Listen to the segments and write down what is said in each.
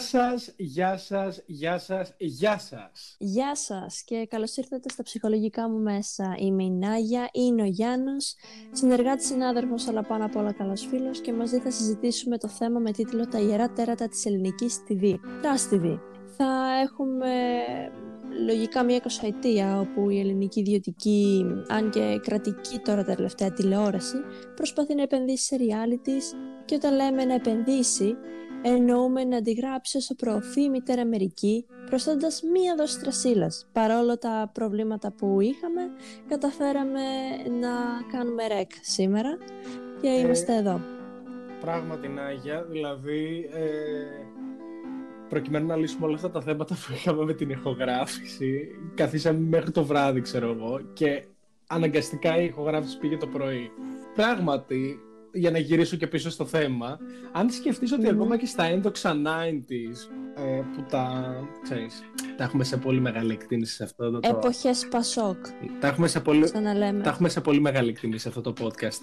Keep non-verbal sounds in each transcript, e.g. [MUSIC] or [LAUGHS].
σας, γεια σας, γεια σας, γεια σας. Γεια σας και καλώς ήρθατε στα ψυχολογικά μου μέσα. Είμαι η Νάγια, είναι ο Γιάννος, συνεργάτης συνάδελφος αλλά πάνω απ' όλα καλός φίλος και μαζί θα συζητήσουμε το θέμα με τίτλο «Τα ιερά τέρατα της ελληνικής TV». Trust TV. Θα έχουμε λογικά μια εικοσαετία όπου η ελληνική ιδιωτική, αν και κρατική τώρα τα τελευταία τηλεόραση, προσπαθεί να επενδύσει σε realities και όταν λέμε να επενδύσει, εννοούμε να αντιγράψει όσο προωθεί η μητέρα Αμερική, προσθέτοντας μία δόση τρασίλας. Παρόλο τα προβλήματα που είχαμε, καταφέραμε να κάνουμε ρεκ σήμερα και ε, είμαστε εδώ. Πράγματι, Νάγια, δηλαδή... Ε, προκειμένου να λύσουμε όλα αυτά τα θέματα που είχαμε με την ηχογράφηση, καθίσαμε μέχρι το βράδυ, ξέρω εγώ, και αναγκαστικά η ηχογράφηση πήγε το πρωί. Πράγματι, για να γυρίσω και πίσω στο θέμα, αν σκεφτείς ότι ακόμα και στα έντοξα 90s, ε, που τα, ξέρεις, τα έχουμε σε πολύ μεγάλη εκτίμηση σε αυτό το... Εποχές Πασόκ. Τα έχουμε σε πολύ, τα έχουμε σε πολύ μεγάλη εκτίμηση σε αυτό το podcast.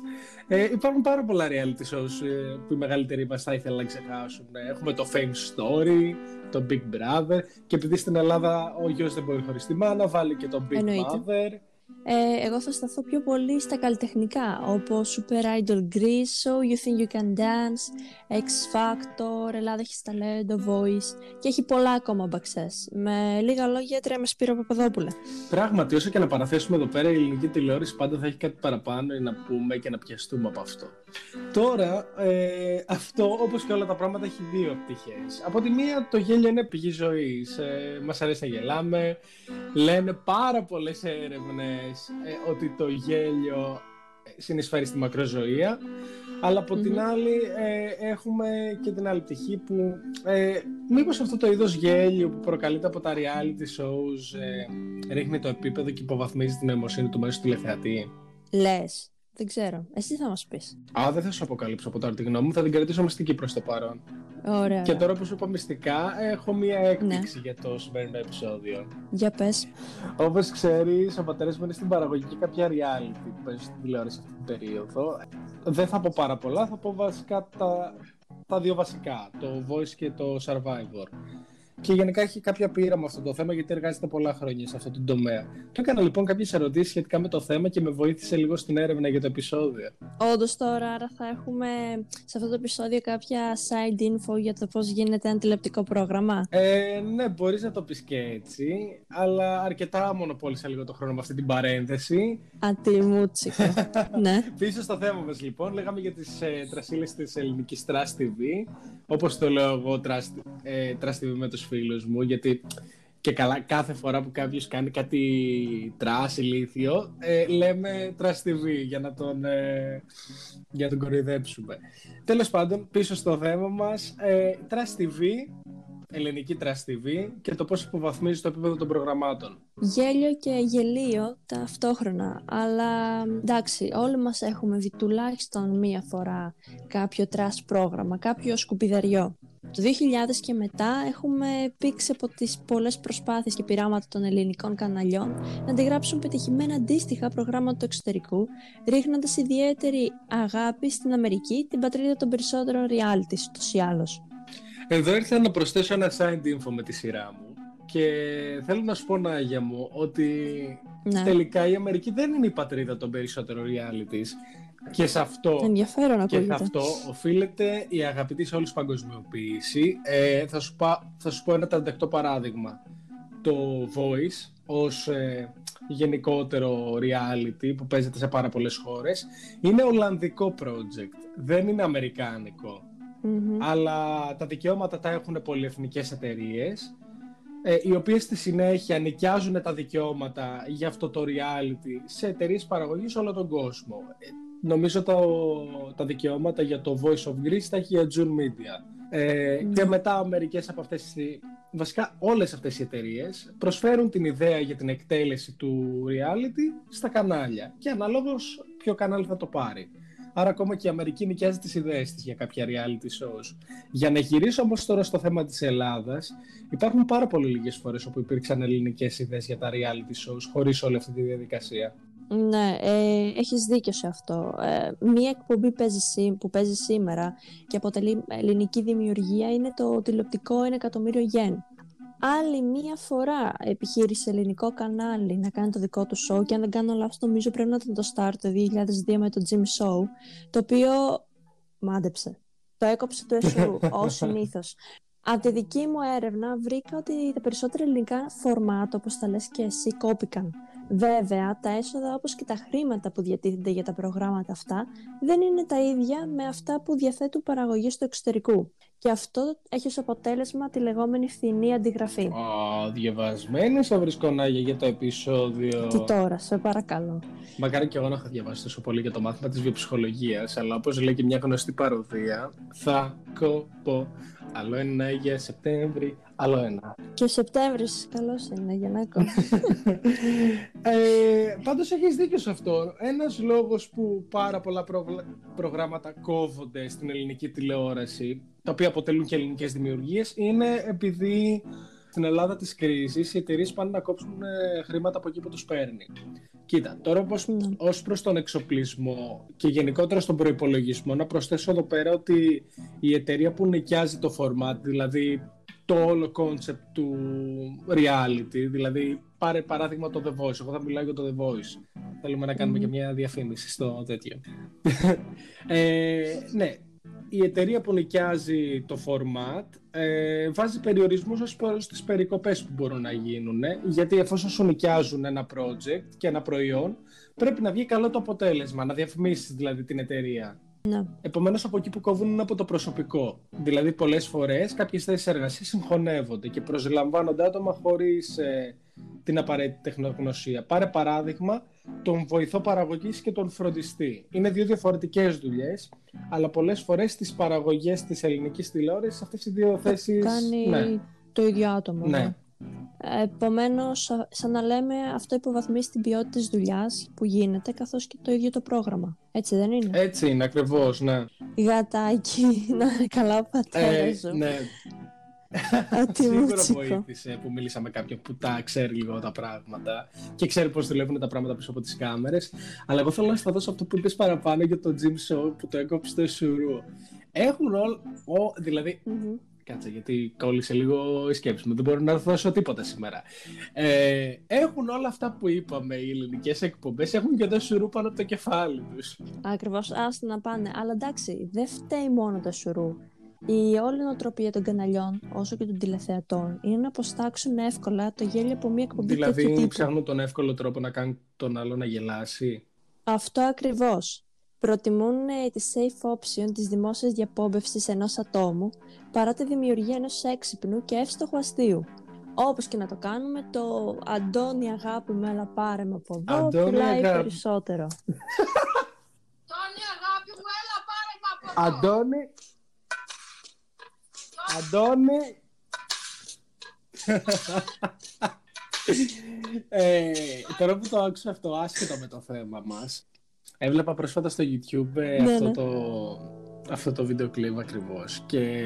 Ε, υπάρχουν πάρα πολλά reality shows ε, που οι μεγαλύτεροι μας θα ήθελαν να ξεχάσουν. Ε, έχουμε το Fame Story, το Big Brother και επειδή στην Ελλάδα ο γιος δεν μπορεί χωρίς τη μάνα, βάλει και το Big Enνοείται. Mother. Ε, εγώ θα σταθώ πιο πολύ στα καλλιτεχνικά, όπως Super Idol Greece, So You Think You Can Dance, X Factor, Ελλάδα έχει ταλέντο, Voice και έχει πολλά ακόμα μπαξές. Με λίγα λόγια, τρία με Σπύρο Παπαδόπουλα. Πράγματι, όσο και να παραθέσουμε εδώ πέρα, η ελληνική τηλεόραση πάντα θα έχει κάτι παραπάνω να πούμε και να πιαστούμε από αυτό. Τώρα, ε, αυτό όπως και όλα τα πράγματα έχει δύο πτυχές. Από τη μία, το γέλιο είναι πηγή ζωής. Ε, μας αρέσει να γελάμε. Λένε πάρα πολλές έρευνες ε, ότι το γέλιο ε, συνεισφέρει στη μακροζωία αλλά από την άλλη ε, έχουμε και την άλλη πτυχή που ε, μήπως αυτό το είδος γέλιο που προκαλείται από τα reality shows ε, ρίχνει το επίπεδο και υποβαθμίζει την αιμοσύνη του μέσου τηλεθεατή; Λες. Δεν ξέρω. Εσύ θα μας πεις. Α, δεν θα σου αποκαλύψω από τώρα τη γνώμη μου. Θα την κρατήσω μυστική προ το παρόν. Ωραία. Και τώρα που σου είπα μυστικά, έχω μία έκπληξη ναι. για το σημερινό επεισόδιο. Για πες. Όπως ξέρεις, ο πατέρας μου είναι στην παραγωγή και κάποια reality που παίζει στην τηλεόραση αυτή την περίοδο. Δεν θα πω πάρα πολλά, θα πω βασικά τα, τα δύο βασικά. Το Voice και το Survivor και γενικά έχει κάποια πείρα με αυτό το θέμα γιατί εργάζεται πολλά χρόνια σε αυτό το τομέα. Του έκανα λοιπόν κάποιες ερωτήσεις σχετικά με το θέμα και με βοήθησε λίγο στην έρευνα για το επεισόδιο. Όντως τώρα, άρα θα έχουμε σε αυτό το επεισόδιο κάποια side info για το πώς γίνεται ένα τηλεοπτικό πρόγραμμα; Ε, ναι, μπορείς να το πεις και έτσι, αλλά αρκετά μονοπόλησα λίγο το χρόνο με αυτή την παρένθεση. Ατιμούτσικα. [LAUGHS] ναι. Πίσω στο θέμα μας λοιπόν, λέγαμε για τις ε, τρασίλες της ελληνικής trash TV. Όπως το λέω εγώ, trash, ε, trash TV με τους φίλους μου, γιατί και καλά κάθε φορά που κάποιος κάνει κάτι trash ηλίθιο, ε, λέμε trash TV για να τον, ε, για να τον κοροϊδέψουμε. Τέλος πάντων, πίσω στο θέμα μας, ε, trash TV, ελληνική trash TV και το πώς υποβαθμίζει το επίπεδο των προγραμμάτων. Γέλιο και γελοίο ταυτόχρονα, αλλά εντάξει, όλοι μας έχουμε δει τουλάχιστον μία φορά κάποιο trash πρόγραμμα, κάποιο σκουπιδαριό. Το 2000 και μετά έχουμε πήξει από τις πολλές προσπάθειες και πειράματα των ελληνικών καναλιών να αντιγράψουν πετυχημένα αντίστοιχα προγράμματα του εξωτερικού, ρίχνοντας ιδιαίτερη αγάπη στην Αμερική, την πατρίδα των περισσότερων reality, τους ή άλλως. Εδώ ήρθα να προσθέσω ένα side info με τη σειρά μου και θέλω να σου πω, Νάγια μου, ότι ναι. τελικά η Αμερική δεν είναι η πατρίδα των περισσότερων realities και σε αυτό, Ενδιαφέρον και σε αυτό οφείλεται η αγαπητή σε όλους παγκοσμιοποίηση. Ε, θα, σου πά, θα σου πω ένα τραντακτό παράδειγμα. Το Voice ως ε, γενικότερο reality που παίζεται σε πάρα πολλές χώρες είναι ολλανδικό project, δεν είναι Αλλά τα δικαιώματα τα έχουν πολυεθνικές εταιρείες ε, οι οποίες στη συνέχεια νοικιάζουν τα δικαιώματα για αυτό το reality σε εταιρείες παραγωγής όλο τον κόσμο. Ε, νομίζω τα, τα δικαιώματα για το Voice of Greece τα έχει η June Media. Ε, Και μετά μερικές από αυτές βασικά όλες αυτές οι εταιρείες προσφέρουν την ιδέα για την εκτέλεση του reality στα κανάλια και αναλόγως ποιο κανάλι θα το πάρει. Άρα ακόμα και η Αμερική νοικιάζει τις ιδέες της για κάποια reality shows. Για να γυρίσω όμως τώρα στο θέμα της Ελλάδας, υπάρχουν πάρα πολύ λίγες φορές όπου υπήρξαν ελληνικές ιδέες για τα reality shows χωρίς όλη αυτή τη διαδικασία. Ναι, ε, έχεις δίκιο σε αυτό. Ε, μία εκπομπή παίζει, που παίζει σήμερα και αποτελεί ελληνική δημιουργία είναι το τηλεοπτικό 1 εκατομμύριο γεν. Άλλη μία φορά επιχείρησε ελληνικό κανάλι να κάνει το δικό του show και αν δεν κάνω λάθος νομίζω πρέπει να ήταν το Start το 2002 με το Jim Show το οποίο μάντεψε. Το έκοψε το έσου [LAUGHS] ως συνήθως. Από τη δική μου έρευνα βρήκα ότι τα περισσότερα ελληνικά φορμάτ, όπως τα λες και εσύ, κόπηκαν. Βέβαια, τα έσοδα όπως και τα χρήματα που διατίθενται για τα προγράμματα αυτά δεν είναι τα ίδια με αυτά που διαθέτουν παραγωγή στο εξωτερικού. Και αυτό έχει ως αποτέλεσμα τη λεγόμενη φθηνή αντιγραφή. Α, διαβασμένη θα βρισκονάγια για το επεισόδιο. Τι τώρα, σε παρακαλώ. Μακάρι και εγώ να έχω διαβάσει τόσο πολύ για το μάθημα της βιοψυχολογίας, αλλά όπως λέει και μια γνωστή παροδία, θα κοπώ Άλλο ένα για Σεπτέμβρη, άλλο ένα. Και ο Σεπτέμβρης, καλός είναι για να [LAUGHS] ε, Πάντως έχεις δίκιο σε αυτό. Ένας λόγος που πάρα πολλά προγράμματα κόβονται στην ελληνική τηλεόραση, τα οποία αποτελούν και ελληνικές δημιουργίες, είναι επειδή στην Ελλάδα της κρίσης οι εταιρείες πάνε να κόψουν ε, χρήματα από εκεί που τους παίρνει. Κοίτα, τώρα όπως, ναι. ως προς τον εξοπλισμό και γενικότερα στον προϋπολογισμό να προσθέσω εδώ πέρα ότι η εταιρεία που νοικιάζει το format, δηλαδή το όλο concept του reality, δηλαδή πάρε παράδειγμα το The Voice, εγώ θα μιλάω για το The Voice, θέλουμε να κάνουμε και μια διαφήμιση στο τέτοιο. [LAUGHS] ε, ναι, η εταιρεία που νοικιάζει το format ε, βάζει περιορισμούς ως προς τις περικοπές που μπορούν να γίνουν γιατί εφόσον σου νοικιάζουν ένα project και ένα προϊόν πρέπει να βγει καλό το αποτέλεσμα, να διαφημίσεις δηλαδή την εταιρεία. Ναι. Επομένως από εκεί που κόβουν είναι από το προσωπικό. Δηλαδή πολλές φορές κάποιες θέσεις εργασίας συγχωνεύονται και προσλαμβάνονται άτομα χωρίς ε, την απαραίτητη τεχνογνωσία. Πάρε παράδειγμα τον βοηθό παραγωγής και τον φροντιστή. Είναι δύο διαφορετικές δουλειές, αλλά πολλές φορές στι παραγωγές της ελληνικής τηλεόρασης αυτές οι δύο θέσει. Κάνει ναι. το ίδιο άτομο. Ναι. ναι. Επομένως, σαν να λέμε, αυτό υποβαθμίζει την ποιότητα της δουλειάς που γίνεται, καθώς και το ίδιο το πρόγραμμα. Έτσι δεν είναι; Έτσι είναι, ακριβώς, ναι. Γατάκι, να είναι καλά ο πατέρας ε, Ναι. [LAUGHS] Σίγουρα βοήθησε που μίλησα με κάποιον που τα ξέρει λίγο τα πράγματα και ξέρει πώς δουλεύουν τα πράγματα πίσω από τις κάμερες. Αλλά εγώ θέλω να σταθώ σε αυτό που είπες παραπάνω για το Jim Show που το έκοψε το Ισουρού. Έχουν όλοι. δηλαδη Κάτσε, γιατί κόλλησε λίγο η σκέψη μου. Δεν μπορώ να δώσω τίποτα σήμερα. Ε, έχουν όλα αυτά που είπαμε οι ελληνικές εκπομπές, έχουν και το σουρού πάνω από το κεφάλι τους. Ακριβώς, άστο να πάνε. Αλλά εντάξει, δεν φταίει μόνο το σουρού. Η όλη νοοτροπία των καναλιών, όσο και των τηλεθεατών, είναι να αποστάξουν εύκολα το γέλιο από μία εκπομπή δηλαδή, τέτοιου τύπου. ψάχνουν τον εύκολο τρόπο να κάνουν τον άλλο να γελάσει. Αυτό ακριβώς. Προτιμούν ε, τη safe option της δημόσιας διαπόμπευσης ενός ατόμου παρά τη δημιουργία ενός έξυπνου και εύστοχου αστείου. Όπως και να το κάνουμε, το Αντώνη αγάπη με έλα πάρε με από εδώ Αντώνη, πουλάει αγάπη. περισσότερο. Αντώνη αγάπη μου έλα πάρε με από εδώ. Αντώνη, Αντώνη. ε, τώρα που το άκουσα αυτό, άσχετο με το θέμα μας, έβλεπα πρόσφατα στο YouTube ε, ναι, αυτό, ναι. Το, αυτό το βίντεο κλιπ ακριβώς και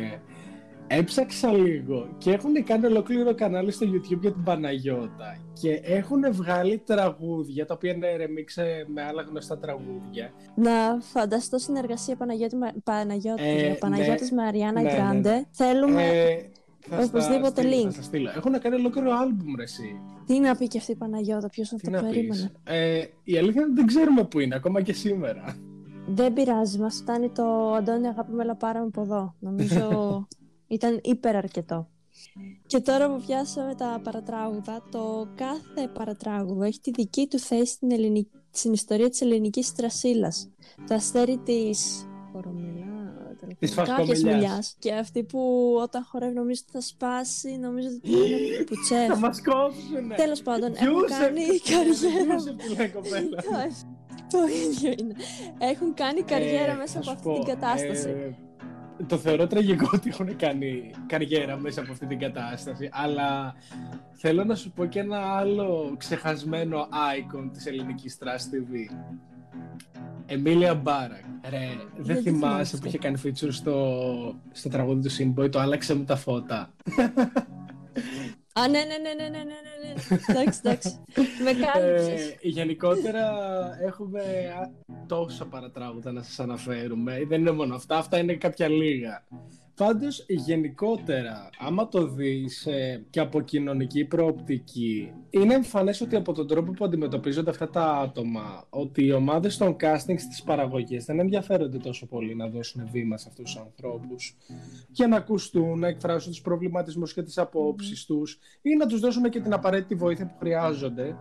έψαξα λίγο και έχουν κάνει ολόκληρο κανάλι στο YouTube για την Παναγιώτα και έχουν βγάλει τραγούδια τα οποία είναι ρεμίξε με άλλα γνωστά τραγούδια. Να φανταστώ συνεργασία Παναγιώτη, Παναγιώτη, ε, Παναγιώτης ναι, Μαριάννα ναι, Γκράντε. Ναι, Θέλουμε ε, οπωσδήποτε link. Θα στείλω. Έχουν κάνει ολόκληρο άλμπουμ ρε εσύ. Τι να πει και αυτή η Παναγιώτα, ποιος θα το περίμενε. Ε, η αλήθεια είναι δεν ξέρουμε που είναι, ακόμα και σήμερα. Δεν πειράζει, μας φτάνει το Αντώνη αγάπη με λαπάρα από εδώ. Νομίζω [LAUGHS] ήταν υπεραρκετό. Και τώρα που πιάσαμε τα παρατράγουδα, το κάθε παρατράγουδο έχει τη δική του θέση στην, ελληνική, στην ιστορία της ελληνικής τρασίλας. Το αστέρι της Κορομιλά, κάποιες μιλιάς. Και αυτή που όταν χορεύει νομίζω ότι θα σπάσει, νομίζω ότι είναι [GASPS] πουτσέφ. Θα μας κόψουνε. Τέλος πάντων, έχουν κάνει καριέρα. Το ίδιο είναι. Έχουν κάνει καριέρα ε, μέσα από αυτή την κατάσταση. Ε, το θεωρώ τραγικό ότι έχουν κάνει καριέρα μέσα από αυτή την κατάσταση, αλλά θέλω να σου πω και ένα άλλο ξεχασμένο icon της ελληνικής Trust TV. Εμίλια Μπάρακ. Ρε, δεν θυμάσαι που είχε κάνει feature στο, στο τραγούδι του Sinboy, το άλλαξε μου τα φώτα. Α, ναι, ναι, ναι, ναι, ναι, ναι, ναι. Εντάξει, εντάξει. [LAUGHS] Με κάλυψες. Ε, γενικότερα έχουμε α, τόσα παρατράγουδα να σας αναφέρουμε. Δεν είναι μόνο αυτά, αυτά είναι κάποια λίγα. Πάντως, γενικότερα, άμα το δεις ε, και από κοινωνική προοπτική, είναι εμφανές ότι από τον τρόπο που αντιμετωπίζονται αυτά τα άτομα, ότι οι ομάδες των casting στις παραγωγές δεν ενδιαφέρονται τόσο πολύ να δώσουν βήμα σε αυτούς τους ανθρώπους και να ακουστούν, να εκφράσουν τους προβληματισμούς και τις απόψεις τους ή να τους δώσουν και την απαραίτητη βοήθεια που χρειάζονται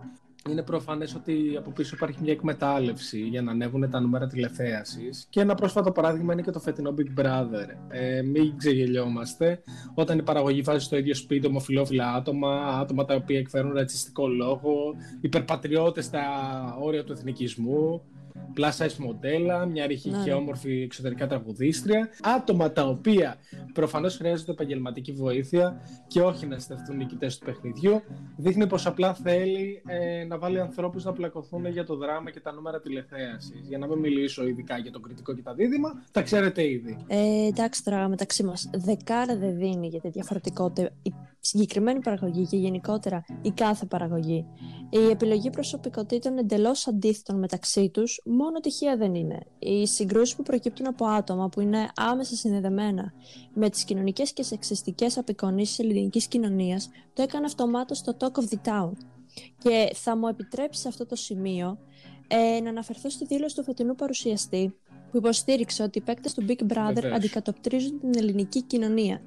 είναι προφανές ότι από πίσω υπάρχει μια εκμετάλλευση για να ανέβουν τα νούμερα τηλεθέασης. Και ένα πρόσφατο παράδειγμα είναι και το φετινό Big Brother. Ε, μην ξεγελιόμαστε. Όταν η παραγωγή βάζει στο ίδιο σπίτι ομοφυλόφιλα άτομα, άτομα τα οποία εκφέρουν ρατσιστικό λόγο, υπερπατριώτες στα όρια του εθνικισμού, plus size μοντέλα, μια ρηχή Ναι, και ναι. όμορφη εξωτερικά τραγουδίστρια. Άτομα τα οποία προφανώς χρειάζονται επαγγελματική βοήθεια και όχι να στεφτούν νικητές του παιχνιδιού. Δείχνει πως απλά θέλει ε, να βάλει ανθρώπους να πλακωθούν για το δράμα και τα νούμερα τηλεθέασης. Για να μην μιλήσω ειδικά για τον κριτικό και τα δίδυμα, τα ξέρετε ήδη. Ε, εντάξει τώρα μεταξύ μας, δεκάρα δεν δίνει για τη διαφορετικότητα η συγκεκριμένη παραγωγή και γενικότερα η κάθε παραγωγή. Η επιλογή προσωπικότητων εντελώς αντίθετων μεταξύ τους μόνο τυχαία δεν είναι. Οι συγκρούσεις που προκύπτουν από άτομα που είναι άμεσα συνδεδεμένα με τις κοινωνικές και σεξιστικές απεικονίσεις της ελληνικής κοινωνίας το έκανε αυτομάτως το Talk of the Town. Και θα μου επιτρέψεις σε αυτό το σημείο ε, να αναφερθώ στη δήλωση του φετινού παρουσιαστή που υποστήριξε ότι οι παίκτες του Big Brother Βεβαίως. αντικατοπτρίζουν την ελληνική κοινωνία.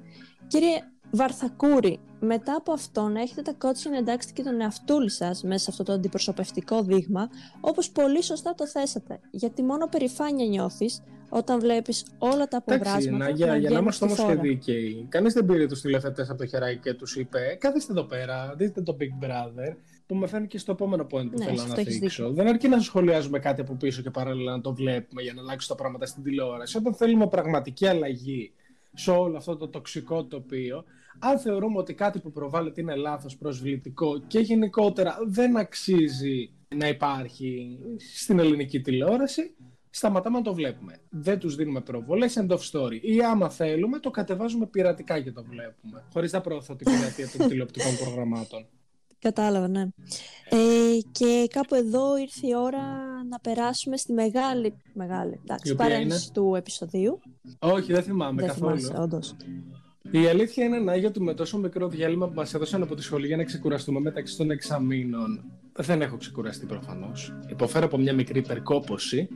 Κύριε Βαρθακούρη, μετά από αυτό να έχετε τα κότσια να εντάξετε και τον εαυτούλη σας μέσα σε αυτό το αντιπροσωπευτικό δείγμα, όπως πολύ σωστά το θέσατε. Γιατί μόνο περηφάνεια νιώθεις όταν βλέπεις όλα τα Εντάξει, αποβράσματα να, για, για να βγαίνουν είμαστε στη όμως και φόρα. δίκαιοι. Κανείς δεν πήρε τους τηλεθετέ από το χεράκι και τους είπε: Καθίστε εδώ πέρα, δείτε το Big Brother. Που με φέρνει και στο επόμενο point που Ναι, θέλω αυτό να έχεις θίξω. Δεν αρκεί να σχολιάζουμε κάτι από πίσω και παράλληλα να το βλέπουμε για να αλλάξουν τα πράγματα στην τηλεόραση. Όταν θέλουμε πραγματική αλλαγή σε όλο αυτό το τοξικό τοπίο, αν θεωρούμε ότι κάτι που προβάλλεται είναι λάθος, προσβλητικό και γενικότερα δεν αξίζει να υπάρχει στην ελληνική τηλεόραση, σταματάμε να το βλέπουμε. Δεν τους δίνουμε προβολές, end of story. Ή άμα θέλουμε, το κατεβάζουμε πειρατικά και το βλέπουμε. Χωρίς να προωθώ την πειρατεία των τηλεοπτικών προγραμμάτων. Κατάλαβα, ναι. Ε, και κάπου εδώ ήρθε η ώρα να περάσουμε στη μεγάλη, μεγάλη εντάξει, Η οποία παρένθεση του επεισοδίου. Όχι, δεν θυμάμαι Δεν καθόλου. θυμάσαι, όντως. Η αλήθεια είναι να για ότι με τόσο μικρό διάλειμμα που μας έδωσαν από τη σχολή για να ξεκουραστούμε μεταξύ των εξαμήνων. Δεν έχω ξεκουραστεί προφανώς. Υποφέρω από μια μικρή υπερκόπωση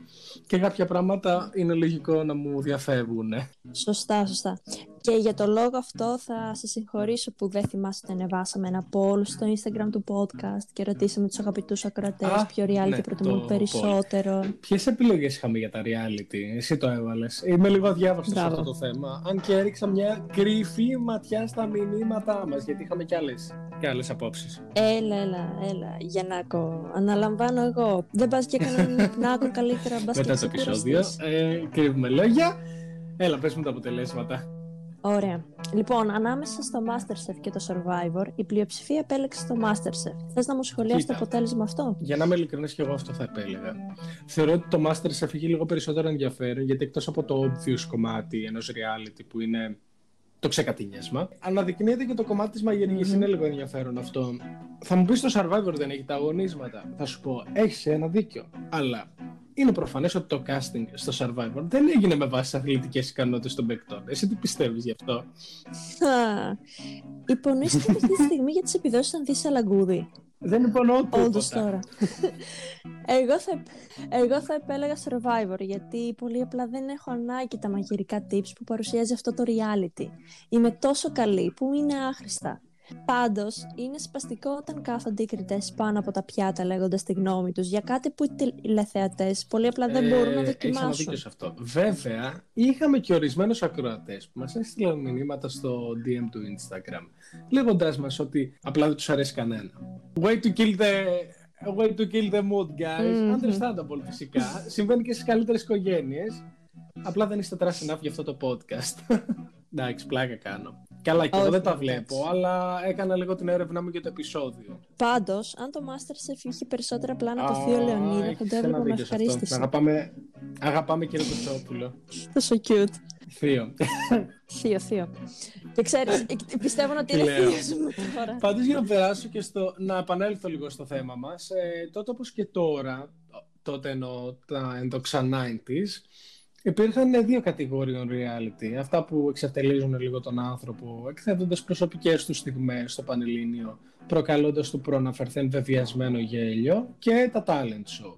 και κάποια πράγματα είναι λογικό να μου διαφεύγουν. Σωστά, σωστά. Και για το λόγο αυτό θα σε συγχωρήσω που δεν θυμάσαι ότι ανεβάσαμε ένα poll στο Instagram του podcast και ρωτήσαμε τους αγαπητούς ακροατές Α, ποιο reality ναι, προτιμούν το περισσότερο. Ποιες επιλογές είχαμε για τα reality, εσύ το έβαλες. Είμαι λίγο αδιάβαστος σε Μπράβο. αυτό το θέμα. Αν και έριξα μια κρυφή ματιά στα μηνύματά μας, γιατί είχαμε κι άλλες και άλλες απόψεις. Έλα, έλα, έλα, Γιαννάκο. Αναλαμβάνω εγώ. Δεν πας και έκανα πνάκο [LAUGHS] καλύτερα, μπας και Μετά το επεισόδιο, ξεκουραστείς. ε, κρύβουμε λόγια. Έλα, πες μου τα αποτελέσματα. Ωραία. Λοιπόν, ανάμεσα στο Masterchef και το Survivor, η πλειοψηφία επέλεξε το Masterchef. Θες να μου σχολιάσεις το Κοίτα. αποτέλεσμα αυτό; Για να είμαι ειλικρινής, και εγώ αυτό θα επέλεγα. Θεωρώ ότι το Masters έχει λίγο περισσότερο ενδιαφέρον γιατί εκτός από το obvious κομμάτι ενός reality που είναι το ξεκατίνιασμα, αναδεικνύεται και το κομμάτι της μαγειρικής. Μμμ. Είναι λίγο ενδιαφέρον αυτό. Θα μου πεις το Survivor δεν έχει τα αγωνίσματα. Θα σου πω, έχεις ένα δίκιο. Αλλά είναι προφανές ότι το casting στο Survivor δεν έγινε με βάση τις αθλητικές ικανότητες των παικτών. Εσύ τι πιστεύεις γι' αυτό; Α, Υπονοήστε αυτή τη στιγμή για τις επιδόσεις Ανθής Αλαγκούδη. Δεν υπονοώ τίποτα. Όντως τώρα. εγώ, θα, εγώ θα επέλεγα Survivor γιατί πολύ απλά δεν έχω ανάγκη τα μαγειρικά tips που παρουσιάζει αυτό το reality. Είμαι τόσο καλή που είναι άχρηστα. Πάντως, είναι σπαστικό όταν κάθονται οι κριτές πάνω από τα πιάτα λέγοντας τη γνώμη τους για κάτι που οι τηλεθεατές πολύ απλά δεν μπορούν να Ε, Έχεις ένα δοκιμάσουν. δίκιο σε αυτό. Βέβαια, είχαμε και ορισμένους ακροατές που μας έστειλαν μηνύματα στο DM του Instagram, λέγοντάς μας ότι απλά δεν τους αρέσει κανένα. Way to kill the. Way to kill the mood, guys. Μμμ. Understandable φυσικά. Συμβαίνει και στις καλύτερες οικογένειες. Απλά δεν είστε trust enough για αυτό το podcast. [LAUGHS] Εντάξει, πλάκα κάνω. Καλά, και εγώ Όχι, δεν τα εντάξει. βλέπω, αλλά έκανα λίγο την έρευνά μου για το επεισόδιο. Πάντως, αν το Masterchef είχε περισσότερα πλάνα από Α, Θείο Λεωνίδα, θα έχεις το ένα έβλεπα με δίκιο σε αυτό. ευχαρίστηση. Αγαπάμε, αγαπάμε κύριο Κοτσόπουλο. Τόσο cute. Θείο. Θείο, θείο. Και ξέρεις, ε, πιστεύω ότι είναι Λέω. θείος μου τώρα. Πάντως για να περάσω και στο, να επανέλθω λίγο στο θέμα μας, ε, τότε όπως και τώρα, τότε εννοώ τα ενδοξα 90s, υπήρχαν δύο κατηγοριών reality. Αυτά που εξατελίζουν λίγο τον άνθρωπο, εκθέτοντας προσωπικές του στιγμές στο Πανελλήνιο, προκαλώντας του προαναφερθέν βεβαιασμένο γέλιο και τα talent show.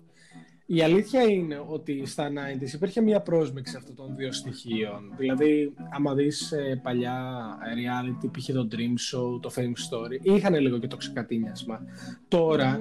Η αλήθεια είναι ότι στα 90s υπήρχε μια πρόσμιξη αυτών των δύο στοιχείων. Δηλαδή, άμα δεις ε, παλιά reality, π.χ. το Dream Show, το Fame Story, είχαν λίγο και το ξεκατίνιασμα. Τώρα,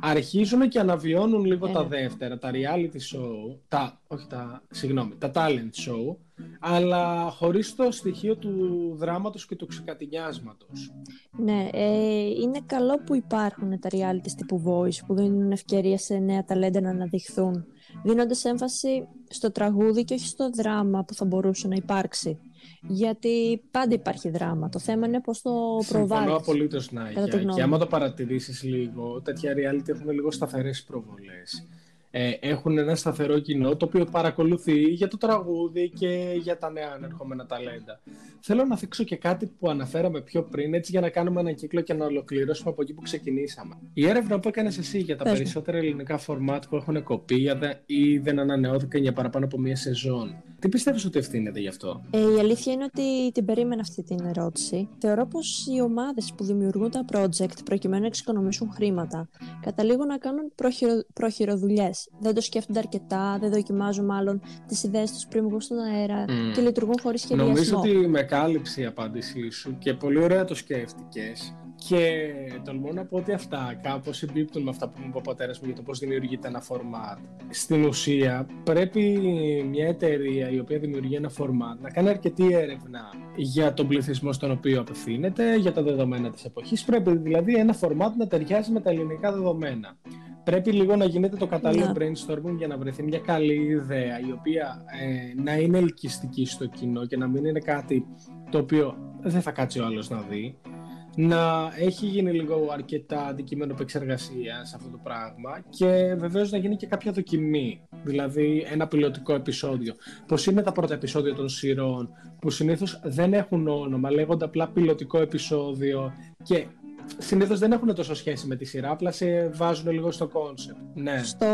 αρχίζουν και αναβιώνουν λίγο Ε, τα ναι. δεύτερα, τα reality show, τα, όχι τα, συγγνώμη, τα talent show, αλλά χωρίς το στοιχείο του δράματος και του ξεκατινιάσματος. Ναι, ε, είναι καλό που υπάρχουν τα reality τύπου Voice που δίνουν ευκαιρία σε νέα ταλέντα να αναδειχθούν, δίνοντας έμφαση στο τραγούδι και όχι στο δράμα που θα μπορούσε να υπάρξει. Γιατί πάντα υπάρχει δράμα. Το θέμα είναι πώς το Συμφωνώ προβάλλεις. απολύτως να Κατά τη γνώμη Και άμα μου. το παρατηρήσεις λίγο, τέτοια reality έχουν λίγο σταθερές προβολές. Ε, έχουν ένα σταθερό κοινό το οποίο παρακολουθεί για το τραγούδι και για τα νέα ανερχόμενα ταλέντα. Θέλω να θίξω και κάτι που αναφέραμε πιο πριν, έτσι για να κάνουμε έναν κύκλο και να ολοκληρώσουμε από εκεί που ξεκινήσαμε. Η έρευνα που έκανες εσύ για τα Πες μου. περισσότερα ελληνικά φορμάτ που έχουν κοπεί ή δεν- ή δεν ανανεώθηκαν για παραπάνω από μία σεζόν. Τι πιστεύεις ότι ευθύνεται γι' αυτό; Ε, η αλήθεια είναι ότι την περίμενα αυτή την ερώτηση. Θεωρώ πως οι ομάδες που δημιουργούν τα project προκειμένου να εξοικονομήσουν χρήματα καταλήγουν να κάνουν προχειρο... προχειροδουλειές. Δεν το σκέφτονται αρκετά, δεν δοκιμάζουν μάλλον τις ιδέες τους πριν βγουν στον αέρα Μμ. και λειτουργούν χωρίς σχεδιασμό. Νομίζω ότι με κάλυψε η απάντησή σου και πολύ ωραία το σκέφτηκες και τολμώ να πω ότι αυτά κάπως συμπίπτουν με αυτά που μου είπε ο πατέρας μου για το πώς δημιουργείται ένα format. Στην ουσία πρέπει μια εταιρεία η οποία δημιουργεί ένα format να κάνει αρκετή έρευνα για τον πληθυσμό στον οποίο απευθύνεται, για τα δεδομένα της εποχής. Πρέπει δηλαδή ένα format να ταιριάζει με τα ελληνικά δεδομένα. Πρέπει λίγο να γίνεται το κατάλληλο Ναι. brainstorming για να βρεθεί μια καλή ιδέα η οποία ε, να είναι ελκυστική στο κοινό και να μην είναι κάτι το οποίο δεν θα κάτσει ο άλλος να δει. Να έχει γίνει λίγο αρκετά αντικείμενο επεξεργασία σε αυτό το πράγμα και βεβαίως να γίνει και κάποια δοκιμή. Δηλαδή ένα πιλωτικό επεισόδιο. Πώς είναι τα πρώτα επεισόδια των σειρών που συνήθως δεν έχουν όνομα, λέγονται απλά πιλωτικό επεισόδιο και συνήθως δεν έχουν τόσο σχέση με τη σειρά, απλά σε βάζουν λίγο στο concept. Ναι. στο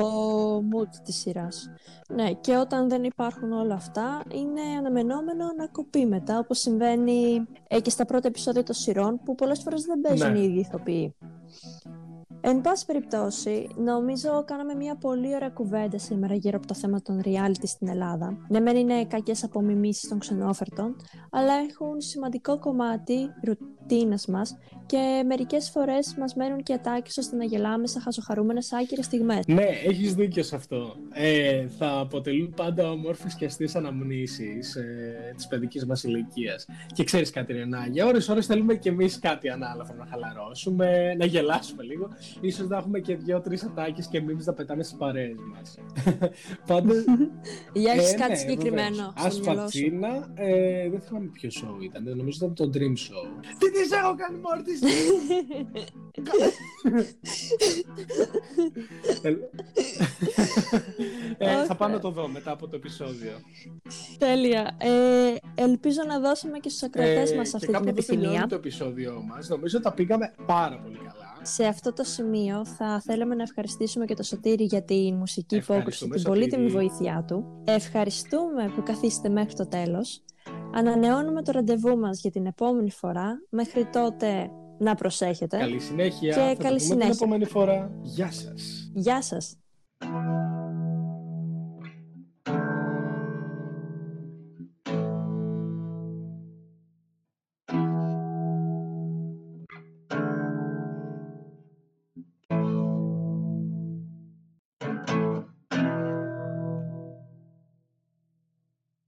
mood της σειράς. Ναι, και όταν δεν υπάρχουν όλα αυτά, είναι αναμενόμενο να κοπεί μετά, όπως συμβαίνει ε, και στα πρώτα επεισόδια των σειρών, που πολλές φορές δεν παίζουν Ναι. οι ίδιοι ηθοποιοί. Εν πάση περιπτώσει, νομίζω κάναμε μια πολύ ωραία κουβέντα σήμερα γύρω από το θέμα των reality στην Ελλάδα. Ναι, μεν είναι κακές απομιμήσεις των ξενόφερτων, αλλά έχουν σημαντικό κομμάτι ρουτίνας μας και μερικές φορές μας μένουν και ατάκες ώστε να γελάμε σε χαζοχαρούμενες άκυρες στιγμές. Ναι, έχεις δίκιο σε αυτό. Ε, θα αποτελούν πάντα όμορφες και αστείες αναμνήσεις ε, της παιδικής μας ηλικίας. Και ξέρεις κάτι Ρενά, για ώρες ώρες θέλουμε και εμείς κάτι ανάλαφρο να χαλαρώσουμε, να γελάσουμε λίγο. Ίσως να έχουμε και δύο-τρεις ατάκες και εμείς να πετάμε στις παρέες μας. [LAUGHS] Πάντως, [LAUGHS] Για έχεις ε, κάτι ναι, συγκεκριμένο βεβαίως. στο μυαλό σου. Ασφατσίνα, ε, δεν θυμάμαι ποιο show ήταν, νομίζω ήταν το Dream Show. Τι της έχω κάνει μόρτις! ε, θα Όχι. πάμε να το δω μετά από το επεισόδιο. Τέλεια. Ε, ελπίζω να δώσουμε και στους ακροατές μας και αυτή την κάπου εδώ τελειώνει επιθυμία. το επεισόδιο μας. Νομίζω τα πήγαμε πάρα πολύ καλά. Σε αυτό το σημείο θα θέλαμε να ευχαριστήσουμε και το Σωτήρη για την μουσική υπόκριση, Ευχαριστούμε, την Σωτήρη. πολύτιμη βοήθειά του. Ευχαριστούμε που καθίσετε μέχρι το τέλος. Ανανεώνουμε το ραντεβού μας για την επόμενη φορά. Μέχρι τότε να προσέχετε. Καλή συνέχεια. Και θα καλή τα πούμε την συνέχεια. επόμενη φορά. Γεια σας. Γεια σας.